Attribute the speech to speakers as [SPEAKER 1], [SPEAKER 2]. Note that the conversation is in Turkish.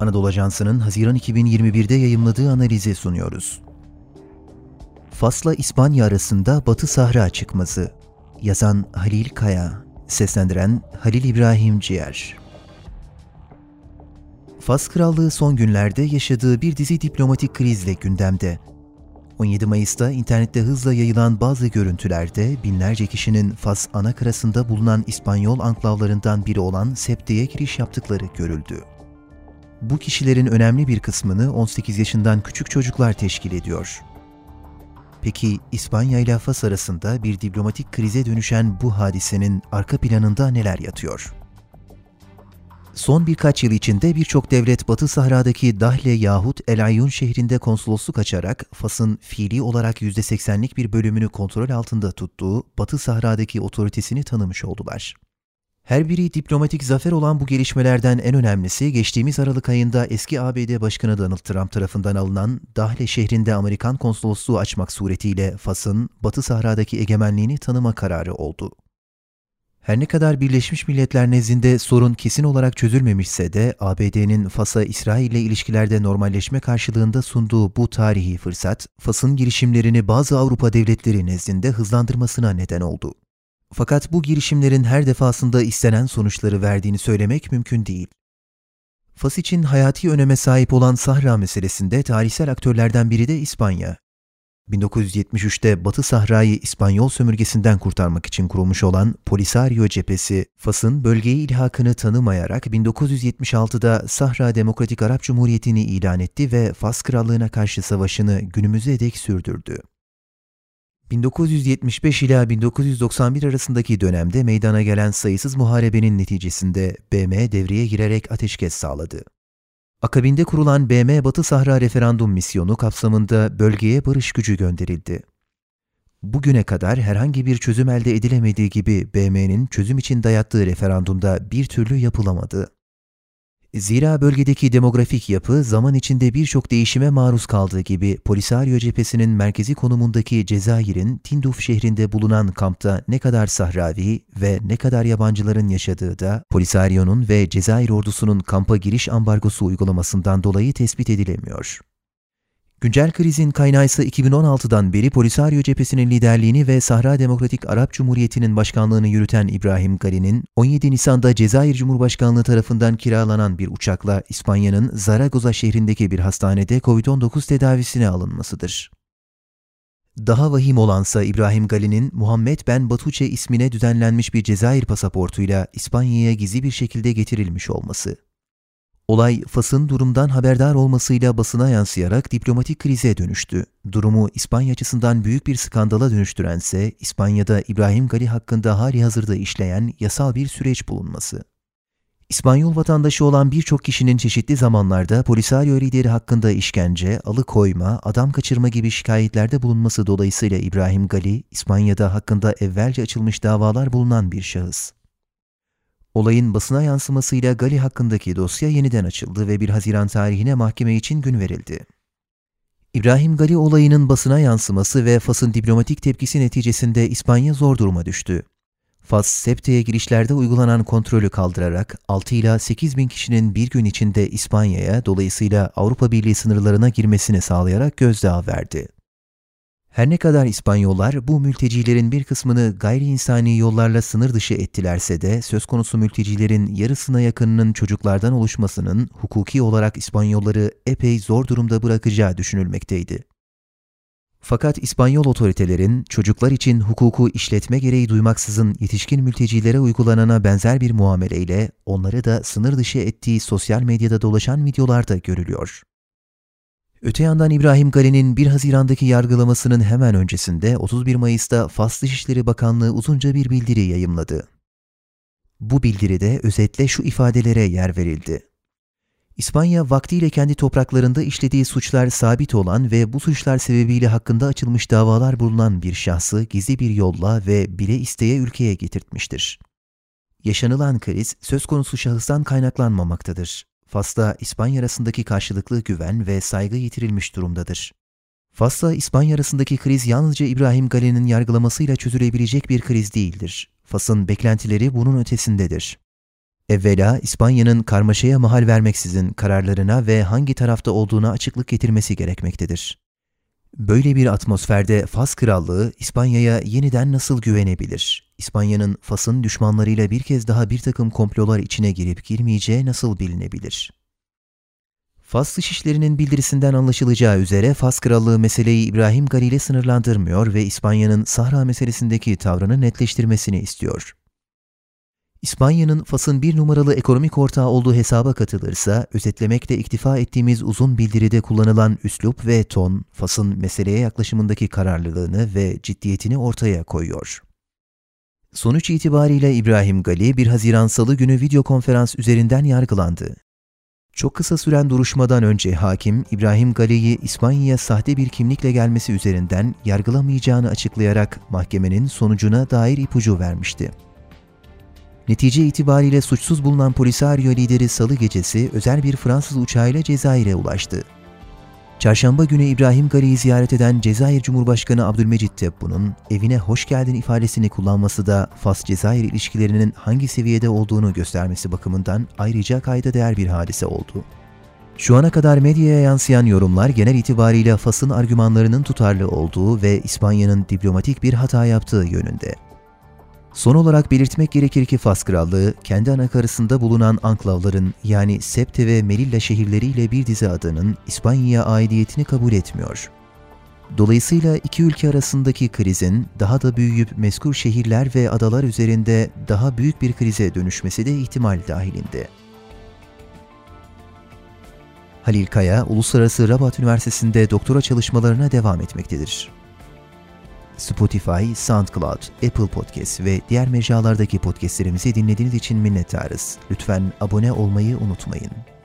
[SPEAKER 1] Anadolu Ajansı'nın Haziran 2021'de yayımladığı analizi sunuyoruz. Fas'la İspanya arasında Batı Sahra çıkması. Yazan Halil Kaya, seslendiren Halil İbrahim Ciğer. Fas Krallığı son günlerde yaşadığı bir dizi diplomatik krizle gündemde. 17 Mayıs'ta internette hızla yayılan bazı görüntülerde binlerce kişinin Fas ana karasında bulunan İspanyol anklavlarından biri olan Septe'ye giriş yaptıkları görüldü. Bu kişilerin önemli bir kısmını 18 yaşından küçük çocuklar teşkil ediyor. Peki İspanya ile Fas arasında bir diplomatik krize dönüşen bu hadisenin arka planında neler yatıyor? Son birkaç yıl içinde birçok devlet Batı Sahra'daki Dahle yahut El Ayun şehrinde konsolosluk açarak Fas'ın fiili olarak %80'lik bir bölümünü kontrol altında tuttuğu Batı Sahra'daki otoritesini tanımış oldular. Her biri diplomatik zafer olan bu gelişmelerden en önemlisi geçtiğimiz Aralık ayında eski ABD Başkanı Donald Trump tarafından alınan Dahle şehrinde Amerikan konsolosluğu açmak suretiyle Fas'ın Batı Sahra'daki egemenliğini tanıma kararı oldu. Her ne kadar Birleşmiş Milletler nezdinde sorun kesin olarak çözülmemişse de ABD'nin Fas'a İsrail ile ilişkilerde normalleşme karşılığında sunduğu bu tarihi fırsat, Fas'ın girişimlerini bazı Avrupa devletleri nezdinde hızlandırmasına neden oldu. Fakat bu girişimlerin her defasında istenen sonuçları verdiğini söylemek mümkün değil. Fas için hayati öneme sahip olan Sahra meselesinde tarihsel aktörlerden biri de İspanya. 1973'te Batı Sahra'yı İspanyol sömürgesinden kurtarmak için kurulmuş olan Polisario cephesi, Fas'ın bölgeye ilhakını tanımayarak 1976'da Sahra Demokratik Arap Cumhuriyeti'ni ilan etti ve Fas Krallığı'na karşı savaşını günümüze dek sürdürdü. 1975 ila 1991 arasındaki dönemde meydana gelen sayısız muharebenin neticesinde BM devreye girerek ateşkes sağladı. Akabinde kurulan BM Batı Sahra Referandum Misyonu kapsamında bölgeye barış gücü gönderildi. Bugüne kadar herhangi bir çözüm elde edilemediği gibi BM'nin çözüm için dayattığı referandumda bir türlü yapılamadı. Zira bölgedeki demografik yapı zaman içinde birçok değişime maruz kaldığı gibi Polisario cephesinin merkezi konumundaki Cezayir'in Tinduf şehrinde bulunan kampta ne kadar Sahravi ve ne kadar yabancıların yaşadığı da Polisario'nun ve Cezayir ordusunun kampa giriş ambargosu uygulamasından dolayı tespit edilemiyor. Güncel krizin kaynağı ise 2016'dan beri Polisario cephesinin liderliğini ve Sahra Demokratik Arap Cumhuriyeti'nin başkanlığını yürüten İbrahim Gali'nin 17 Nisan'da Cezayir Cumhurbaşkanlığı tarafından kiralanan bir uçakla İspanya'nın Zaragoza şehrindeki bir hastanede COVID-19 tedavisine alınmasıdır. Daha vahim olansa İbrahim Gali'nin Muhammed Ben Batuçe ismine düzenlenmiş bir Cezayir pasaportuyla İspanya'ya gizli bir şekilde getirilmiş olması. Olay Fas'ın durumdan haberdar olmasıyla basına yansıyarak diplomatik krize dönüştü. Durumu İspanya açısından büyük bir skandala dönüştürense İspanya'da İbrahim Gali hakkında hali hazırda işleyen yasal bir süreç bulunması. İspanyol vatandaşı olan birçok kişinin çeşitli zamanlarda Polisario lideri hakkında işkence, alıkoyma, adam kaçırma gibi şikayetlerde bulunması dolayısıyla İbrahim Gali, İspanya'da hakkında evvelce açılmış davalar bulunan bir şahıs. Olayın basına yansımasıyla Gali hakkındaki dosya yeniden açıldı ve 1 Haziran tarihine mahkeme için gün verildi. İbrahim Gali olayının basına yansıması ve Fas'ın diplomatik tepkisi neticesinde İspanya zor duruma düştü. Fas, Septe'ye girişlerde uygulanan kontrolü kaldırarak 6 ila 8 bin kişinin bir gün içinde İspanya'ya dolayısıyla Avrupa Birliği sınırlarına girmesini sağlayarak gözdağı verdi. Her ne kadar İspanyollar bu mültecilerin bir kısmını gayri insani yollarla sınır dışı ettilerse de söz konusu mültecilerin yarısına yakınının çocuklardan oluşmasının hukuki olarak İspanyolları epey zor durumda bırakacağı düşünülmekteydi. Fakat İspanyol otoritelerin çocuklar için hukuku işletme gereği duymaksızın yetişkin mültecilere uygulanana benzer bir muameleyle onları da sınır dışı ettiği sosyal medyada dolaşan videolarda görülüyor. Öte yandan İbrahim Gali'nin 1 Haziran'daki yargılamasının hemen öncesinde 31 Mayıs'ta Fas Dışişleri Bakanlığı uzunca bir bildiri yayımladı. Bu bildiride özetle şu ifadelere yer verildi. İspanya vaktiyle kendi topraklarında işlediği suçlar sabit olan ve bu suçlar sebebiyle hakkında açılmış davalar bulunan bir şahsı gizli bir yolla ve bile isteye ülkeye getirtmiştir. Yaşanılan kriz söz konusu şahıstan kaynaklanmamaktadır. Fas'ta İspanya arasındaki karşılıklı güven ve saygı yitirilmiş durumdadır. Fas'la İspanya arasındaki kriz yalnızca İbrahim Gali'nin yargılamasıyla çözülebilecek bir kriz değildir. Fas'ın beklentileri bunun ötesindedir. Evvela İspanya'nın karmaşaya mahal vermeksizin kararlarına ve hangi tarafta olduğuna açıklık getirmesi gerekmektedir. Böyle bir atmosferde Fas Krallığı İspanya'ya yeniden nasıl güvenebilir? İspanya'nın Fas'ın düşmanlarıyla bir kez daha bir takım komplolar içine girip girmeyeceği nasıl bilinebilir? Fas Dışişleri'nin bildirisinden anlaşılacağı üzere Fas Krallığı meseleyi İbrahim Gali ile sınırlandırmıyor ve İspanya'nın Sahra meselesindeki tavrını netleştirmesini istiyor. İspanya'nın Fas'ın bir numaralı ekonomik ortağı olduğu hesaba katılırsa, özetlemekle iktifa ettiğimiz uzun bildiride kullanılan üslup ve ton, Fas'ın meseleye yaklaşımındaki kararlılığını ve ciddiyetini ortaya koyuyor. Sonuç itibariyle İbrahim Gali 1 Haziran Salı günü video konferans üzerinden yargılandı. Çok kısa süren duruşmadan önce hakim İbrahim Gali'yi İspanya'ya sahte bir kimlikle gelmesi üzerinden yargılamayacağını açıklayarak mahkemenin sonucuna dair ipucu vermişti. Netice itibariyle suçsuz bulunan Polisario lideri salı gecesi özel bir Fransız uçağıyla Cezayir'e ulaştı. Çarşamba günü İbrahim Gali'yi ziyaret eden Cezayir Cumhurbaşkanı Abdülmecit Tebboun'un evine hoş geldin ifadesini kullanması da Fas-Cezayir ilişkilerinin hangi seviyede olduğunu göstermesi bakımından ayrıca kayda değer bir hadise oldu. Şu ana kadar medyaya yansıyan yorumlar genel itibariyle Fas'ın argümanlarının tutarlı olduğu ve İspanya'nın diplomatik bir hata yaptığı yönünde. Son olarak belirtmek gerekir ki Fas Krallığı, kendi anakarasında bulunan anklavların yani Septe ve Melilla şehirleriyle bir dizi adanın İspanya'ya aidiyetini kabul etmiyor. Dolayısıyla iki ülke arasındaki krizin daha da büyüyüp meskur şehirler ve adalar üzerinde daha büyük bir krize dönüşmesi de ihtimal dahilinde. Halil Kaya, Uluslararası Rabat Üniversitesi'nde doktora çalışmalarına devam etmektedir. Spotify, SoundCloud, Apple Podcast ve diğer mecralardaki podcastlerimizi dinlediğiniz için minnettarız. Lütfen abone olmayı unutmayın.